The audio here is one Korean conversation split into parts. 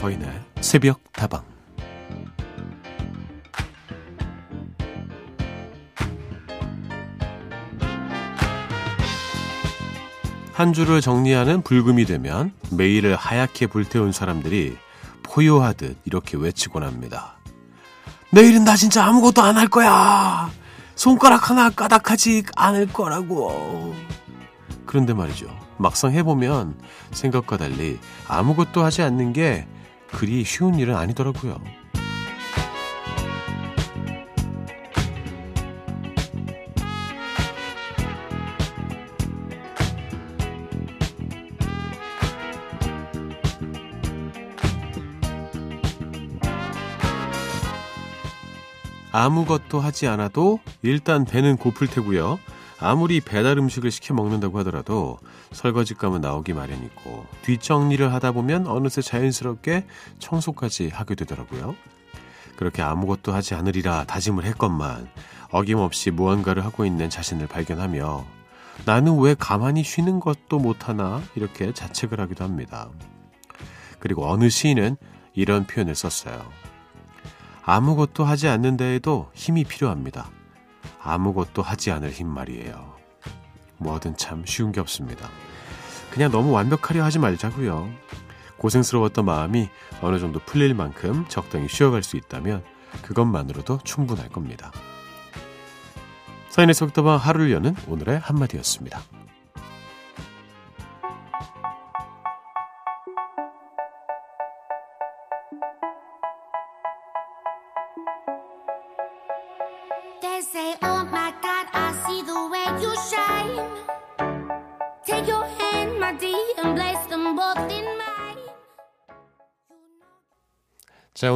서인의 새벽 다방 한 주를 정리하는 불금이 되면 매일을 하얗게 불태운 사람들이 포효하듯 이렇게 외치곤 합니다. 내일은 나 진짜 아무것도 안 할 거야. 손가락 하나 까닥하지 않을 거라고. 그런데 말이죠. 막상 해보면 생각과 달리 아무것도 하지 않는 게 그리 쉬운 일은 아니더라고요. 아무것도 하지 않아도 일단 배는 고플 테고요. 아무리 배달 음식을 시켜 먹는다고 하더라도 설거지감은 나오기 마련이고 뒷정리를 하다 보면 어느새 자연스럽게 청소까지 하게 되더라고요. 그렇게 아무것도 하지 않으리라 다짐을 했건만 어김없이 무언가를 하고 있는 자신을 발견하며 나는 왜 가만히 쉬는 것도 못하나 이렇게 자책을 하기도 합니다. 그리고 어느 시인은 이런 표현을 썼어요. 아무것도 하지 않는 데에도 힘이 필요합니다. 아무것도 하지 않을 힘 말이에요. 뭐든 참 쉬운 게 없습니다. 그냥 너무 완벽하려 하지 말자고요. 고생스러웠던 마음이 어느 정도 풀릴 만큼 적당히 쉬어갈 수 있다면 그것만으로도 충분할 겁니다. 사인의 속도방 하루를 여는 오늘의 한마디였습니다.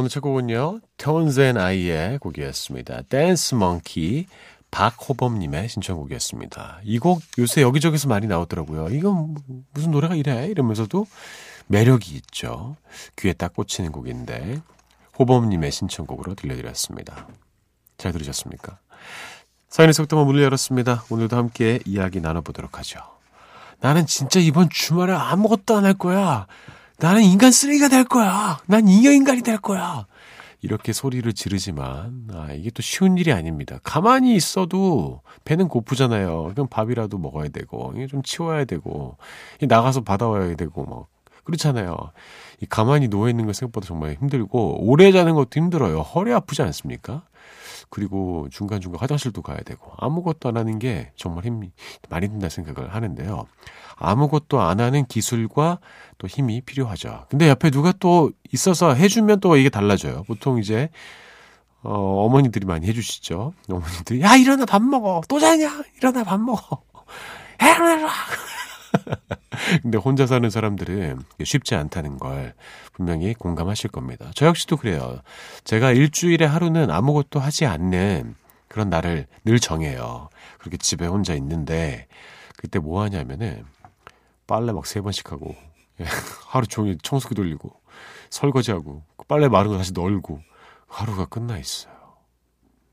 오늘 첫 곡은요. Tones and I의 곡이었습니다. Dance Monkey 박호범님의 신청곡이었습니다. 이 곡 요새 여기저기서 많이 나오더라고요. 이건 무슨 노래가 이래? 이러면서도 매력이 있죠. 귀에 딱 꽂히는 곡인데 호범님의 신청곡으로 들려드렸습니다. 잘 들으셨습니까? 사연의 속도만 문을 열었습니다. 오늘도 함께 이야기 나눠보도록 하죠. 나는 진짜 이번 주말에 아무것도 안 할 거야. 나는 인간 쓰레기가 될 거야. 난 잉여인간이 될 거야. 이렇게 소리를 지르지만 아, 이게 또 쉬운 일이 아닙니다. 가만히 있어도 배는 고프잖아요. 그럼 밥이라도 먹어야 되고 이게 좀 치워야 되고 나가서 받아와야 되고 뭐 그렇잖아요. 이 가만히 누워 있는 거 생각보다 정말 힘들고 오래 자는 것도 힘들어요. 허리 아프지 않습니까? 그리고 중간중간 화장실도 가야 되고 아무것도 안 하는 게 정말 힘이 많이 든다 생각을 하는데요. 아무것도 안 하는 기술과 또 힘이 필요하죠. 근데 옆에 누가 또 있어서 해주면 또 이게 달라져요. 보통 이제 어, 어머니들이 많이 해주시죠. 어머니들이 야 일어나 밥 먹어 또 자냐 일어나 밥 먹어 일어나 근데 혼자 사는 사람들은 쉽지 않다는 걸 분명히 공감하실 겁니다. 저 역시도 그래요. 제가 일주일에 하루는 아무것도 하지 않는 그런 날을 늘 정해요. 그렇게 집에 혼자 있는데 그때 뭐 하냐면은 빨래 막 세 번씩 하고 예, 하루 종일 청소기 돌리고 설거지하고 빨래 마른 거 다시 널고 하루가 끝나 있어요.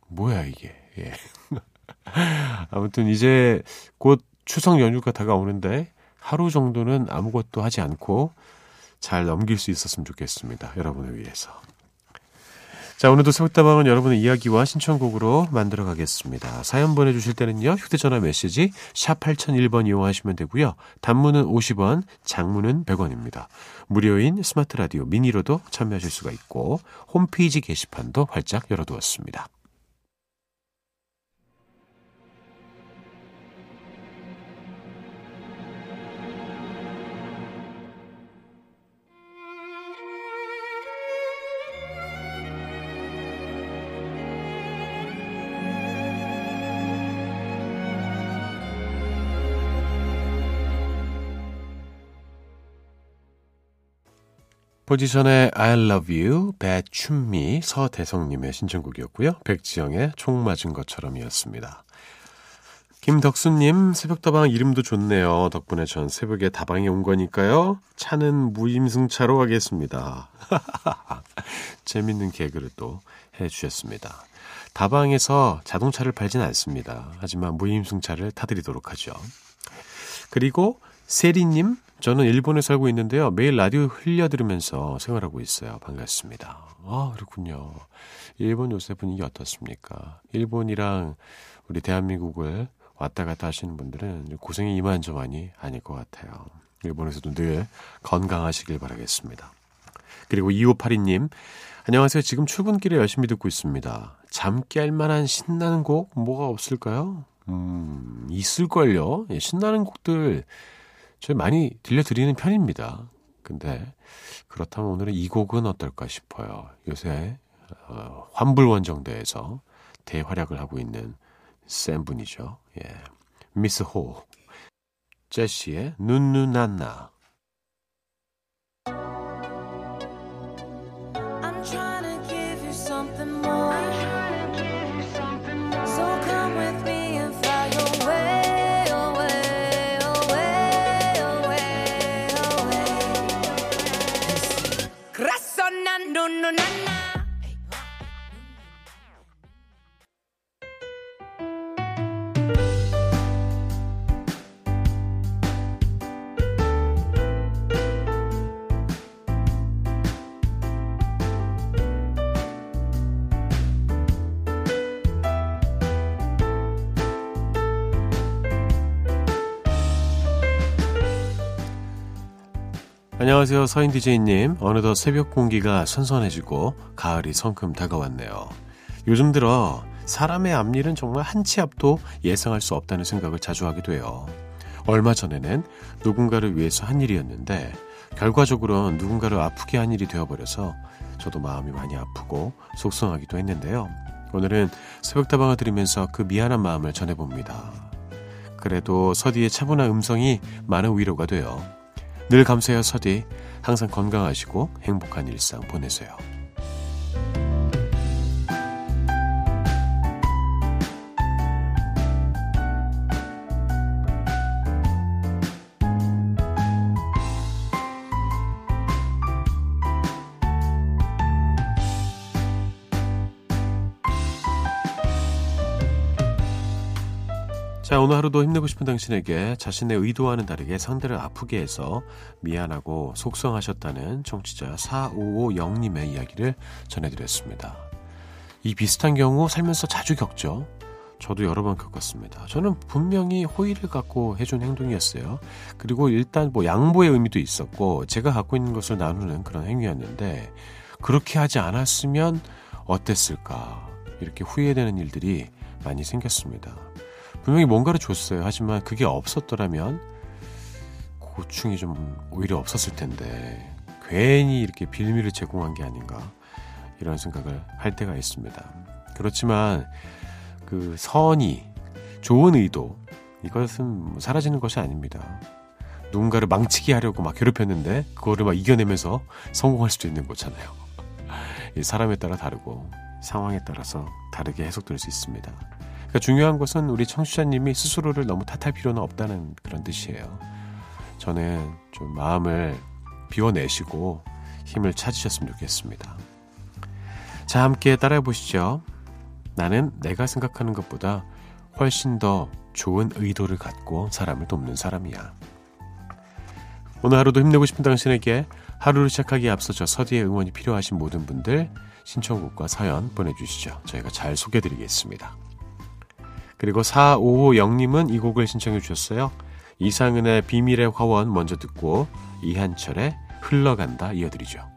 뭐야 이게. 예. 아무튼 이제 곧 추석 연휴가 다가오는데 하루 정도는 아무것도 하지 않고 잘 넘길 수 있었으면 좋겠습니다. 여러분을 위해서. 자, 오늘도 새벽다방은 여러분의 이야기와 신청곡으로 만들어 가겠습니다. 사연 보내주실 때는요, 휴대전화 메시지 샵 8001번 이용하시면 되고요. 단문은 50원, 장문은 100원입니다. 무료인 스마트 라디오 미니로도 참여하실 수가 있고, 홈페이지 게시판도 활짝 열어두었습니다. 포지션의 I love you, 배춘미, 서대성님의 신청곡이었고요. 백지영의 총 맞은 것처럼이었습니다. 김덕수님, 새벽다방 이름도 좋네요. 덕분에 전 새벽에 다방에 온 거니까요. 차는 무임승차로 가겠습니다. 재밌는 개그를 또 해주셨습니다. 다방에서 자동차를 팔진 않습니다. 하지만 무임승차를 타드리도록 하죠. 그리고 세리님, 저는 일본에 살고 있는데요. 매일 라디오 흘려 들으면서 생활하고 있어요. 반갑습니다. 아, 그렇군요. 일본 요새 분위기 어떻습니까? 일본이랑 우리 대한민국을 왔다 갔다 하시는 분들은 고생이 이만저만이 아닐 것 같아요. 일본에서도 늘 건강하시길 바라겠습니다. 그리고 2582님, 안녕하세요. 지금 출근길에 열심히 듣고 있습니다. 잠 깰 만한 신나는 곡 뭐가 없을까요? 음, 있을걸요. 예, 신나는 곡들 저희 많이 들려드리는 편입니다. 근데 그렇다면 오늘은 이 곡은 어떨까 싶어요. 요새 어, 환불원정대에서 대활약을 하고 있는 센 분이죠. 예. 미스 호. 제시의 눈누난나. 안녕하세요. 서인 DJ님. 어느덧 새벽 공기가 선선해지고 가을이 성큼 다가왔네요. 요즘 들어 사람의 앞일은 정말 한 치 앞도 예상할 수 없다는 생각을 자주 하게 돼요. 얼마 전에는 누군가를 위해서 한 일이었는데 결과적으로는 누군가를 아프게 한 일이 되어버려서 저도 마음이 많이 아프고 속상하기도 했는데요. 오늘은 새벽다방을 들으면서 그 미안한 마음을 전해봅니다. 그래도 서디의 차분한 음성이 많은 위로가 돼요. 늘 감사해요, 서디. 항상 건강하시고 행복한 일상 보내세요. 하루도 힘내고 싶은 당신에게 자신의 의도와는 다르게 상대를 아프게 해서 미안하고 속상하셨다는 청취자 4550님의 이야기를 전해드렸습니다. 이 비슷한 경우 살면서 자주 겪죠. 저도 여러 번 겪었습니다. 저는 분명히 호의를 갖고 해준 행동이었어요. 그리고 일단 뭐 양보의 의미도 있었고 제가 갖고 있는 것을 나누는 그런 행위였는데 그렇게 하지 않았으면 어땠을까 이렇게 후회되는 일들이 많이 생겼습니다. 분명히 뭔가를 줬어요. 하지만 그게 없었더라면 고충이 좀 오히려 없었을 텐데 괜히 이렇게 빌미를 제공한 게 아닌가 이런 생각을 할 때가 있습니다. 그렇지만 그 선이 좋은 의도 이것은 사라지는 것이 아닙니다. 누군가를 망치게 하려고 막 괴롭혔는데 그거를 막 이겨내면서 성공할 수도 있는 거잖아요. 사람에 따라 다르고 상황에 따라서 다르게 해석될 수 있습니다. 그러니까 중요한 것은 우리 청취자님이 스스로를 너무 탓할 필요는 없다는 그런 뜻이에요. 저는 좀 마음을 비워내시고 힘을 찾으셨으면 좋겠습니다. 자, 함께 따라해 보시죠. 나는 내가 생각하는 것보다 훨씬 더 좋은 의도를 갖고 사람을 돕는 사람이야. 오늘 하루도 힘내고 싶은 당신에게 하루를 시작하기에 앞서 저 서디의 응원이 필요하신 모든 분들 신청곡과 사연 보내주시죠. 저희가 잘 소개드리겠습니다. 그리고 4550님은 이 곡을 신청해 주셨어요. 이상은의 비밀의 화원 먼저 듣고 이한철의 흘러간다 이어드리죠.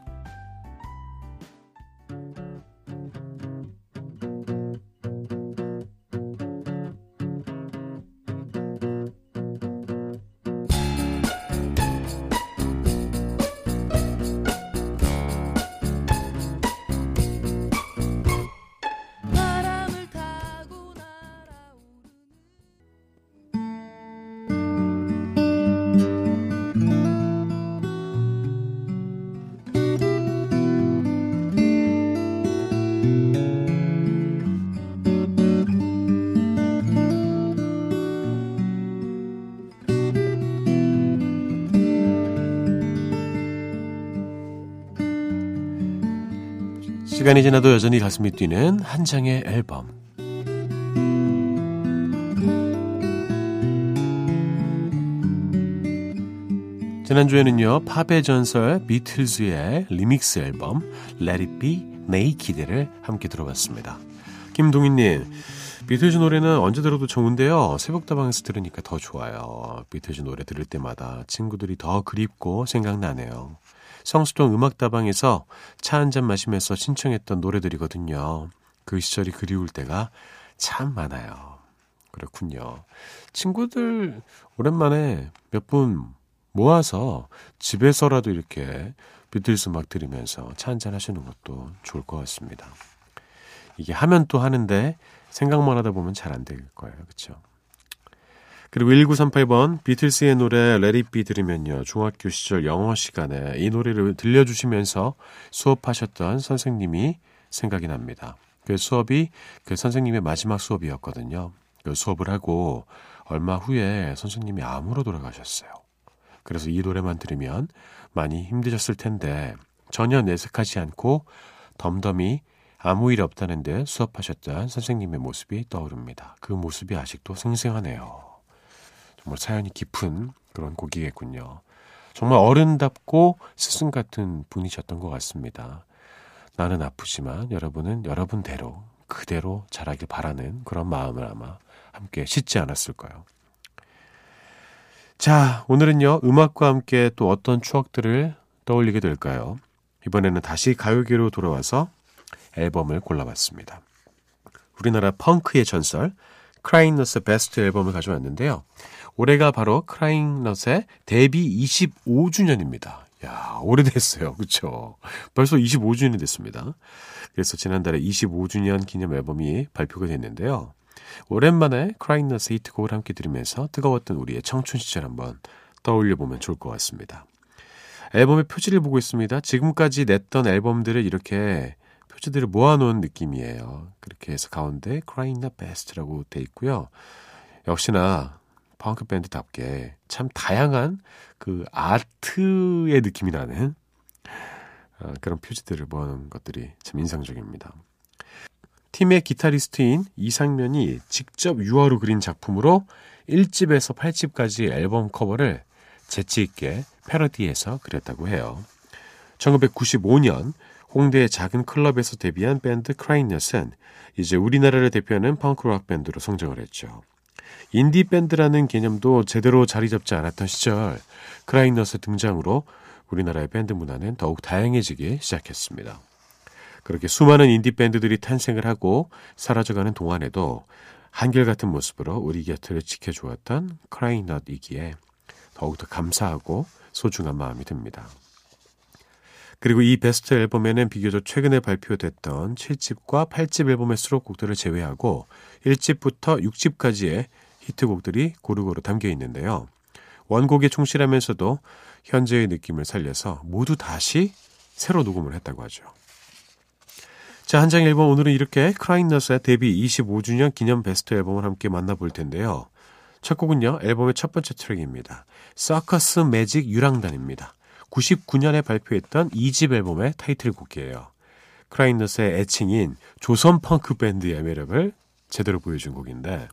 시간이 지나도 여전히 가슴이 뛰는 한 장의 앨범. 지난주에는요, 팝의 전설 비틀즈의 리믹스 앨범 Let It Be Naked를 함께 들어봤습니다. 김동희님, 비틀즈 노래는 언제 들어도 좋은데요. 새벽다방에서 들으니까 더 좋아요. 비틀즈 노래 들을 때마다 친구들이 더 그립고 생각나네요. 성수동 음악다방에서 차 한 잔 마시면서 신청했던 노래들이거든요. 그 시절이 그리울 때가 참 많아요. 그렇군요. 친구들 오랜만에 몇 분 모아서 집에서라도 이렇게 비틀스 막 들으면서 차 한잔 하시는 것도 좋을 것 같습니다. 이게 하면 또 하는데 생각만 하다 보면 잘 안 될 거예요. 그렇죠? 그리고 1938번 비틀스의 노래 Let It Be 들으면요. 중학교 시절 영어 시간에 이 노래를 들려주시면서 수업하셨던 선생님이 생각이 납니다. 그 수업이 그 선생님의 마지막 수업이었거든요. 그 수업을 하고 얼마 후에 선생님이 암으로 돌아가셨어요. 그래서 이 노래만 들으면 많이 힘드셨을 텐데 전혀 내색하지 않고 덤덤히 아무 일 없다는 데 수업하셨던 선생님의 모습이 떠오릅니다. 그 모습이 아직도 생생하네요. 정말 사연이 깊은 그런 곡이겠군요. 정말 어른답고 스승 같은 분이셨던 것 같습니다. 나는 아프지만 여러분은 여러분대로 그대로 자라길 바라는 그런 마음을 아마 함께 싣지 않았을까요? 자, 오늘은요, 음악과 함께 또 어떤 추억들을 떠올리게 될까요? 이번에는 다시 가요계로 돌아와서 앨범을 골라봤습니다. 우리나라 펑크의 전설, 크라잉넛의 베스트 앨범을 가져왔는데요. 올해가 바로 크라잉넛의 데뷔 25주년입니다. 야, 오래됐어요. 그쵸? 벌써 25주년이 됐습니다. 그래서 지난달에 25주년 기념 앨범이 발표가 됐는데요. 오랜만에 크라잉넛의 히트곡을 함께 들으면서 뜨거웠던 우리의 청춘 시절 한번 떠올려 보면 좋을 것 같습니다. 앨범의 표지를 보고 있습니다. 지금까지 냈던 앨범들을 이렇게 표지들을 모아놓은 느낌이에요. 그렇게 해서 가운데 Crying the Best라고 돼 있고요. 역시나 펑크 밴드답게 참 다양한 그 아트의 느낌이 나는 어, 그런 표지들을 모아놓은 것들이 참 인상적입니다. 팀의 기타리스트인 이상면이 직접 유화로 그린 작품으로 1집에서 8집까지 앨범 커버를 재치있게 패러디해서 그렸다고 해요. 1995년 홍대의 작은 클럽에서 데뷔한 밴드 크라잉넛은 이제 우리나라를 대표하는 펑크락 밴드로 성장을 했죠. 인디 밴드라는 개념도 제대로 자리 잡지 않았던 시절 크라잉넛의 등장으로 우리나라의 밴드 문화는 더욱 다양해지기 시작했습니다. 그렇게 수많은 인디 밴드들이 탄생을 하고 사라져가는 동안에도 한결같은 모습으로 우리 곁을 지켜주었던 크라잉넛이기에 더욱더 감사하고 소중한 마음이 듭니다. 그리고 이 베스트 앨범에는 비교적 최근에 발표됐던 7집과 8집 앨범의 수록곡들을 제외하고 1집부터 6집까지의 히트곡들이 고루고루 담겨 있는데요. 원곡에 충실하면서도 현재의 느낌을 살려서 모두 다시 새로 녹음을 했다고 하죠. 자, 한 장 앨범 오늘은 이렇게 크라잉넛의 데뷔 25주년 기념 베스트 앨범을 함께 만나볼 텐데요. 첫 곡은요, 앨범의 첫 번째 트랙입니다. 서커스 매직 유랑단입니다. 99년에 발표했던 2집 앨범의 타이틀곡이에요. 크라잉넛의 애칭인 조선 펑크 밴드의 매력을 제대로 보여준 곡인데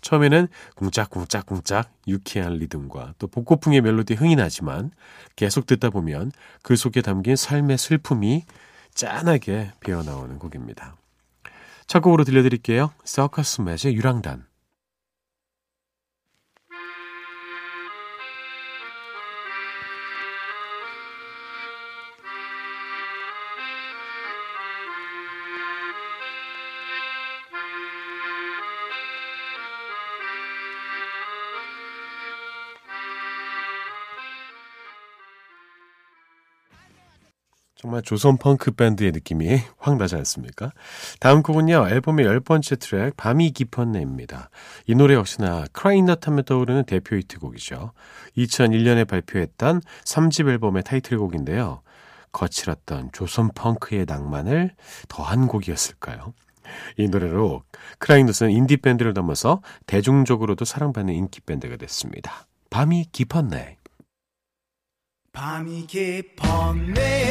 처음에는 쿵짝쿵짝쿵짝 유쾌한 리듬과 또 복고풍의 멜로디 흥이 나지만 계속 듣다 보면 그 속에 담긴 삶의 슬픔이 짠하게 배어나오는 곡입니다. 첫 곡으로 들려드릴게요. 서커스 매직 유랑단. 정말 조선 펑크 밴드의 느낌이 확 나지 않습니까? 다음 곡은요, 앨범의 열 번째 트랙, 밤이 깊었네입니다. 이 노래 역시나 크라잉넛 하면 떠오르는 대표 히트곡이죠. 2001년에 발표했던 3집 앨범의 타이틀곡인데요. 거칠었던 조선 펑크의 낭만을 더한 곡이었을까요? 이 노래로 크라잉넛은 인디밴드를 넘어서 대중적으로도 사랑받는 인기밴드가 됐습니다. 밤이 깊었네. 밤이 깊었네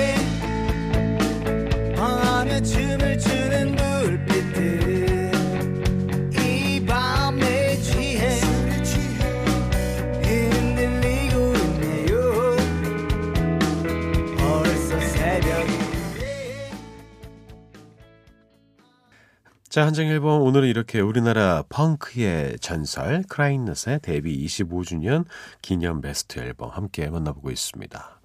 자, 한정일범 오늘은 이렇게 우리나라 펑크의 전설 크라인넛의 데뷔 25주년 기념 베스트 앨범 함께 만나보고 있습니다.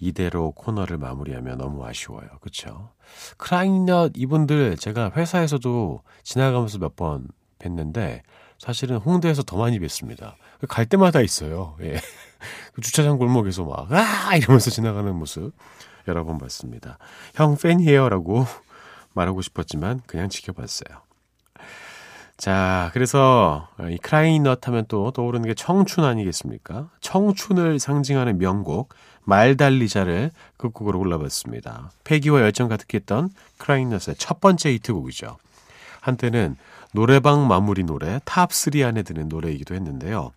이대로 코너를 마무리하면 너무 아쉬워요. 그렇죠? 크라잉넛 이분들 제가 회사에서도 지나가면서 몇 번 뵀는데 사실은 홍대에서 더 많이 뵀습니다. 갈 때마다 있어요. 예. 그 주차장 골목에서 막, 아! 이러면서 지나가는 모습 여러 번 봤습니다. 형 팬이에요 라고 말하고 싶었지만 그냥 지켜봤어요. 자, 그래서 이 크라잉넛 하면 또 떠오르는 게 청춘 아니겠습니까? 청춘을 상징하는 명곡 말달리자를 끝곡으로 골라봤습니다. 패기와 열정 가득했던 크라잉넛의 첫 번째 히트곡이죠. 한때는 노래방 마무리 노래 탑3 안에 드는 노래이기도 했는데요.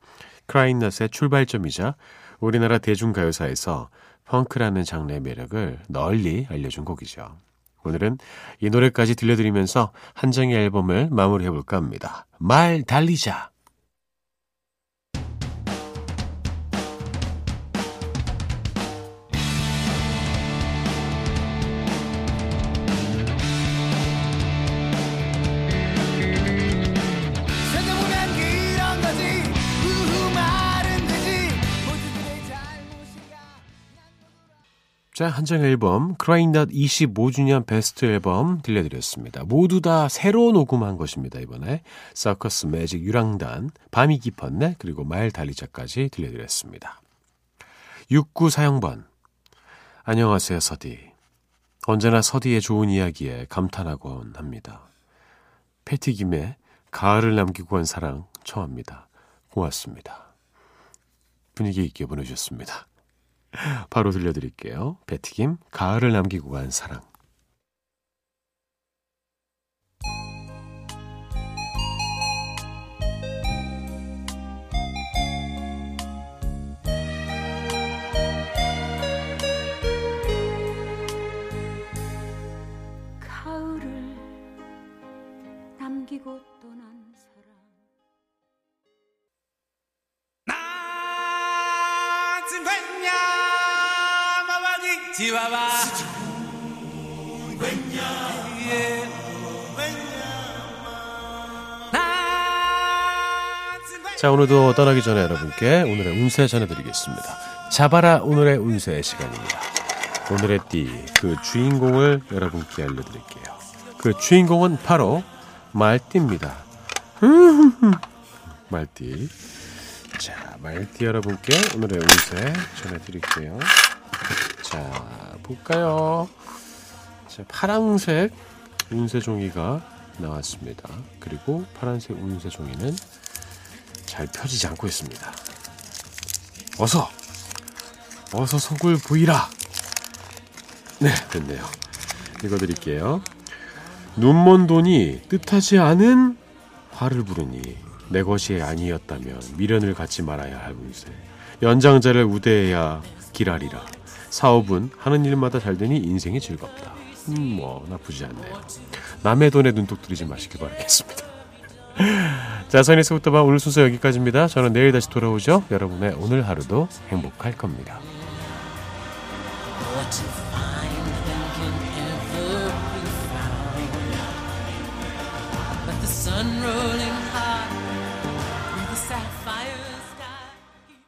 크라잉넛의 출발점이자 우리나라 대중가요사에서 펑크라는 장르의 매력을 널리 알려준 곡이죠. 오늘은 이 노래까지 들려드리면서 한정의 앨범을 마무리해볼까 합니다. 말 달리자. 자, 한정 앨범 크라잉닷 25주년 베스트 앨범 들려드렸습니다. 모두 다 새로 녹음한 것입니다. 이번에 서커스 매직 유랑단, 밤이 깊었네 그리고 말 달리자까지 들려드렸습니다. 69사형번 안녕하세요 서디. 언제나 서디의 좋은 이야기에 감탄하곤 합니다. 패티김에 가을을 남기고 간 사랑 처합니다. 고맙습니다. 분위기 있게 보내주셨습니다. 바로 들려드릴게요. 배트김, 가을을 남기고 간 사랑. 나즈베냐 자, 오늘도 떠나기 전에 여러분께 오늘의 운세 전해드리겠습니다. 잡아라 오늘의 운세 시간입니다. 오늘의 띠, 그 주인공을 여러분께 알려드릴게요. 그 주인공은 바로 말띠입니다. 말띠. 자, 말띠 여러분께 오늘의 운세 전해드릴게요. 자, 볼까요? 자, 파랑색 운세 종이가 나왔습니다. 그리고 파란색 운세 종이는 잘 펴지지 않고 있습니다. 어서, 어서 속을 보이라. 네, 됐네요. 읽어드릴게요. 눈먼 돈이 뜻하지 않은 화를 부르니 내 것이 아니었다면 미련을 갖지 말아야 할 운세. 연장자를 우대해야 기라리라. 사업은 하는 일마다 잘 되니 인생이 즐겁다. 음, 뭐 나쁘지 않네요. 남의 돈에 눈독 들이지 마시길 바라겠습니다. 자, 선에서부터 봐 오늘 순서 여기까지입니다. 저는 내일 다시 돌아오죠. 여러분의 오늘 하루도 행복할 겁니다.